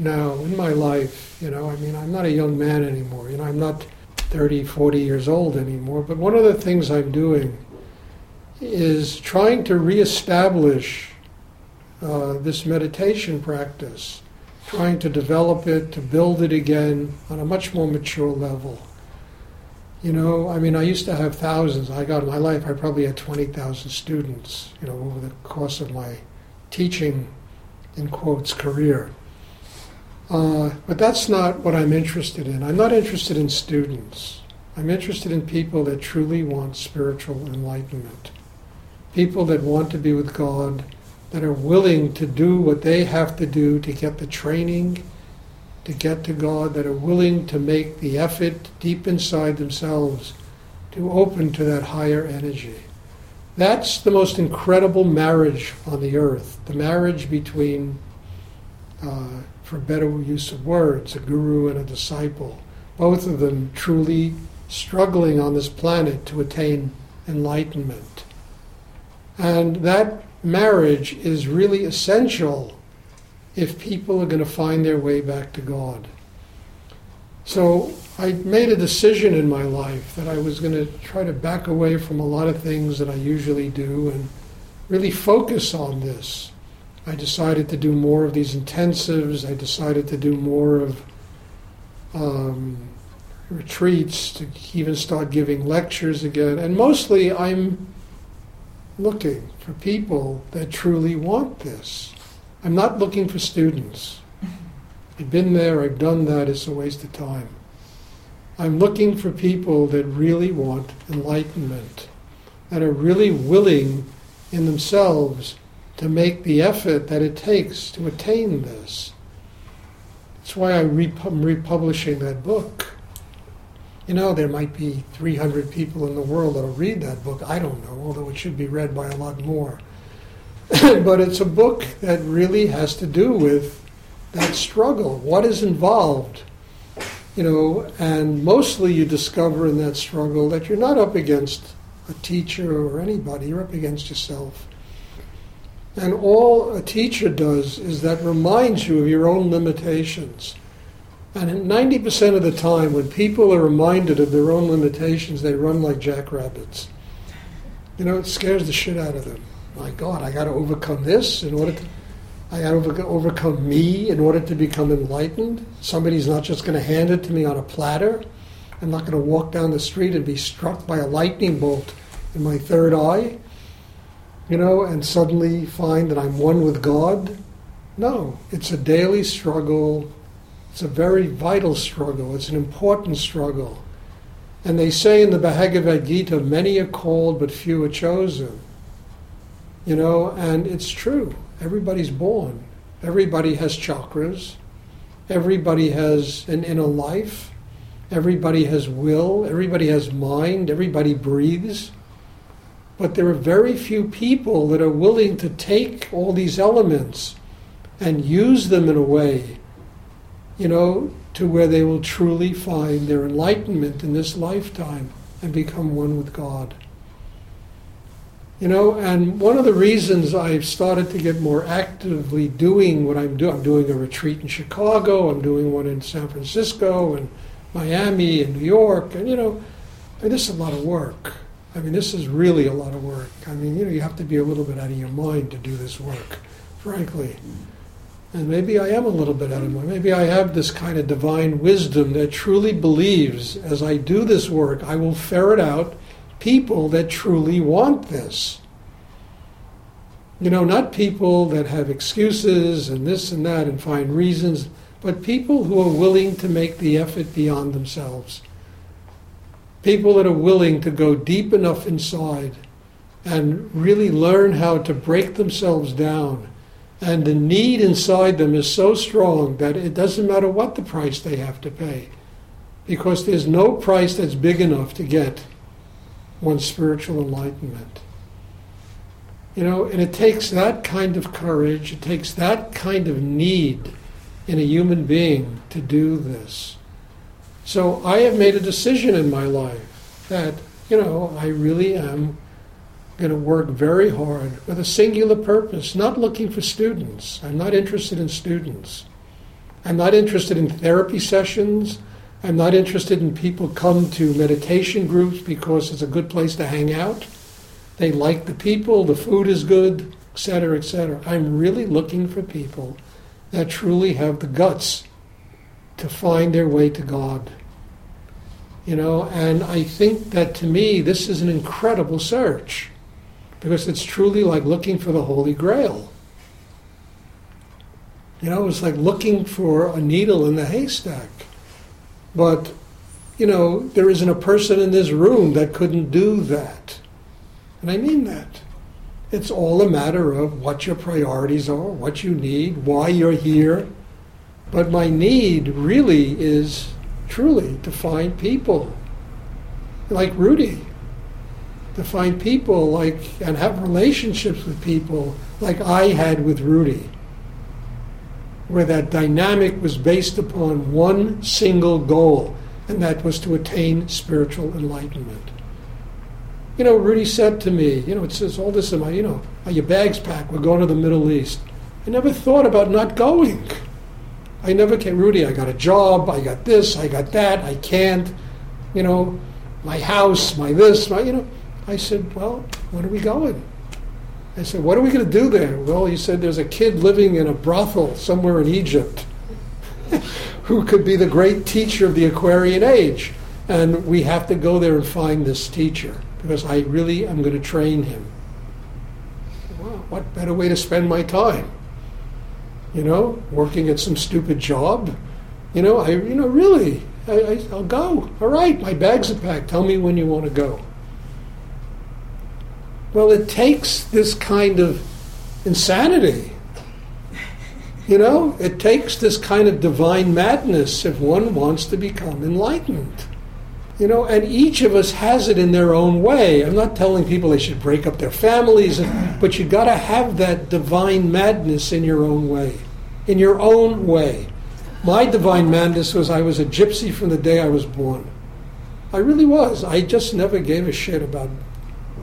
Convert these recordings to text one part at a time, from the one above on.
now in my life. You know, I mean, I'm not a young man anymore. You know, I'm not 30, 40 years old anymore. But one of the things I'm doing is trying to reestablish uh, this meditation practice, trying to develop it, to build it again on a much more mature level. You know, I mean, I used to have thousands. I got in my life, I probably had 20,000 students, you know, over the course of my teaching, in quotes, career. Uh, but that's not what I'm interested in. I'm not interested in students. I'm interested in people that truly want spiritual enlightenment. People that want to be with God, that are willing to do what they have to do to get the training to get to God, that are willing to make the effort deep inside themselves to open to that higher energy. That's the most incredible marriage on the earth the marriage between, uh, for better use of words, a guru and a disciple. Both of them truly struggling on this planet to attain enlightenment. And that marriage is really essential if people are going to find their way back to God. So I made a decision in my life that I was going to try to back away from a lot of things that I usually do and really focus on this. I decided to do more of these intensives. I decided to do more of um, retreats, to even start giving lectures again. And mostly I'm looking for people that truly want this. I'm not looking for students. I've been there, I've done that, it's a waste of time. I'm looking for people that really want enlightenment, that are really willing in themselves to make the effort that it takes to attain this. That's why I'm republishing that book. You know, there might be 300 people in the world that'll read that book. I don't know, although it should be read by a lot more. but it's a book that really has to do with that struggle. What is involved? You know, and mostly you discover in that struggle that you're not up against a teacher or anybody, you're up against yourself. And all a teacher does is that reminds you of your own limitations. And 90% of the time, when people are reminded of their own limitations, they run like jackrabbits. You know, it scares the shit out of them my God, I got to overcome this in order to, I got to overcome me in order to become enlightened. Somebody's not just going to hand it to me on a platter. I'm not going to walk down the street and be struck by a lightning bolt in my third eye, you know, and suddenly find that I'm one with God. No, it's a daily struggle. It's a very vital struggle. It's an important struggle. And they say in the Bhagavad Gita, many are called, but few are chosen. You know, and it's true. Everybody's born. Everybody has chakras. Everybody has an inner life. Everybody has will. Everybody has mind. Everybody breathes. But there are very few people that are willing to take all these elements and use them in a way, you know, to where they will truly find their enlightenment in this lifetime and become one with God. You know, and one of the reasons I've started to get more actively doing what I'm doing, I'm doing a retreat in Chicago, I'm doing one in San Francisco and Miami and New York, and you know, this is a lot of work. I mean, this is really a lot of work. I mean, you know, you have to be a little bit out of your mind to do this work, frankly. And maybe I am a little bit out of my mind. maybe I have this kind of divine wisdom that truly believes as I do this work, I will ferret out people that truly want this. You know, not people that have excuses and this and that and find reasons, but people who are willing to make the effort beyond themselves. People that are willing to go deep enough inside and really learn how to break themselves down. And the need inside them is so strong that it doesn't matter what the price they have to pay, because there's no price that's big enough to get one's spiritual enlightenment. You know, and it takes that kind of courage, it takes that kind of need in a human being to do this. So I have made a decision in my life that, you know, I really am going to work very hard with a singular purpose, not looking for students. I'm not interested in students. I'm not interested in therapy sessions. I'm not interested in people come to meditation groups because it's a good place to hang out. They like the people, the food is good, etc., etc. I'm really looking for people that truly have the guts to find their way to God. You know, and I think that to me, this is an incredible search because it's truly like looking for the Holy Grail. You know, it's like looking for a needle in the haystack. But, you know, there isn't a person in this room that couldn't do that. And I mean that. It's all a matter of what your priorities are, what you need, why you're here. But my need really is truly to find people like Rudi, to find people like and have relationships with people like I had with Rudi, where that dynamic was based upon one single goal, and that was to attain spiritual enlightenment. You know, Rudi said to me, you know, it says all this in my, you know, are your bags packed? We're going to the Middle East. I never thought about not going. I never came, Rudi, I got a job, I got this, I got that, I can't, you know, my house, my this, my, you know. I said, well, when are we going? I said, what are we going to do there? Well, he said, there's a kid living in a brothel somewhere in Egypt who could be the great teacher of the Aquarian age. And we have to go there and find this teacher because I really am going to train him. Well, what better way to spend my time? You know, working at some stupid job. You know, I, you know, really, I, I, I'll go. All right, my bags are packed. Tell me when you want to go. Well, it takes this kind of insanity. You know, it takes this kind of divine madness if one wants to become enlightened. You know, and each of us has it in their own way. I'm not telling people they should break up their families, but you got to have that divine madness in your own way. In your own way. My divine madness was I was a gypsy from the day I was born. I really was. I just never gave a shit about it.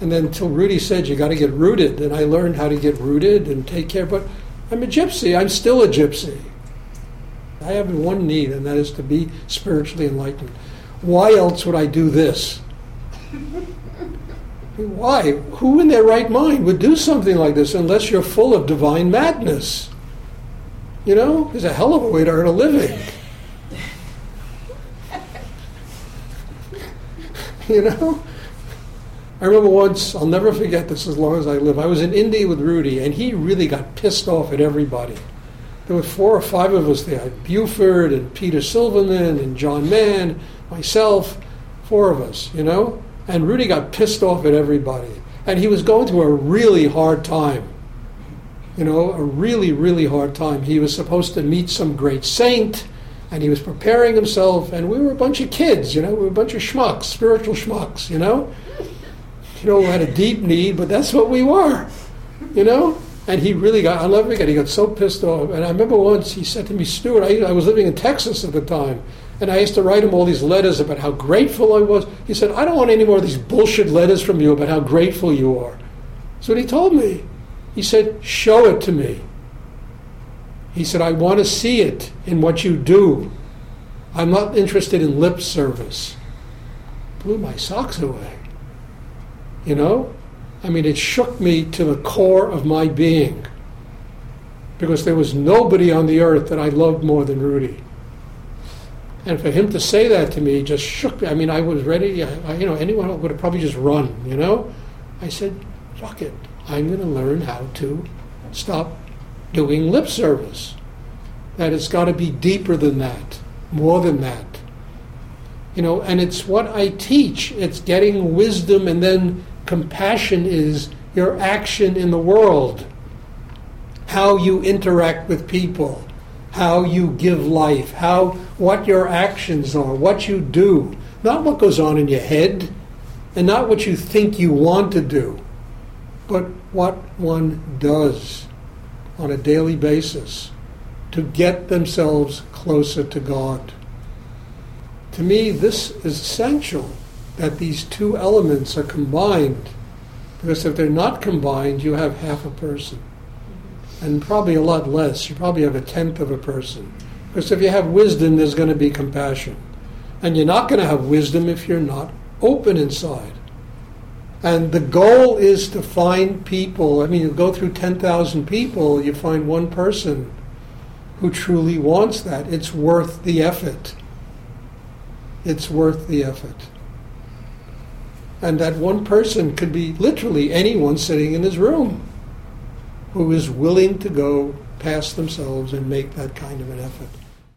and then until Rudi said you got to get rooted, and I learned how to get rooted and take care. But I'm a gypsy. I'm still a gypsy. I have one need, and that is to be spiritually enlightened. Why else would I do this? Why? Who in their right mind would do something like this unless you're full of divine madness? You know, it's a hell of a way to earn a living. you know? I remember once, I'll never forget this as long as I live. I was in India with Rudi, and he really got pissed off at everybody. There were four or five of us there Buford and Peter Silverman and John Mann myself, four of us, you know? And Rudi got pissed off at everybody. And he was going through a really hard time. You know, a really, really hard time. He was supposed to meet some great saint, and he was preparing himself, and we were a bunch of kids, you know, we were a bunch of schmucks, spiritual schmucks, you know? You know, we had a deep need, but that's what we were, you know? And he really got, I'll never forget, he got so pissed off. And I remember once he said to me, Stuart, I, I was living in Texas at the time, and I used to write him all these letters about how grateful I was. He said, I don't want any more of these bullshit letters from you about how grateful you are. What he told me. He said, Show it to me. He said, I want to see it in what you do. I'm not interested in lip service. Blew my socks away. You know? I mean, it shook me to the core of my being. Because there was nobody on the earth that I loved more than Rudi. And for him to say that to me just shook me. I mean, I was ready. I, you know, anyone would have probably just run. You know, I said, "Fuck it! I'm going to learn how to stop doing lip service. That it's got to be deeper than that, more than that. You know, and it's what I teach. It's getting wisdom, and then compassion is your action in the world, how you interact with people." How you give life, how what your actions are, what you do, not what goes on in your head, and not what you think you want to do, but what one does on a daily basis to get themselves closer to God. To me, this is essential that these two elements are combined, because if they're not combined, you have half a person. And probably a lot less. You probably have a tenth of a person. Because if you have wisdom, there's going to be compassion. And you're not going to have wisdom if you're not open inside. And the goal is to find people. I mean, you go through 10,000 people, you find one person who truly wants that. It's worth the effort. It's worth the effort. And that one person could be literally anyone sitting in his room who is willing to go past themselves and make that kind of an effort.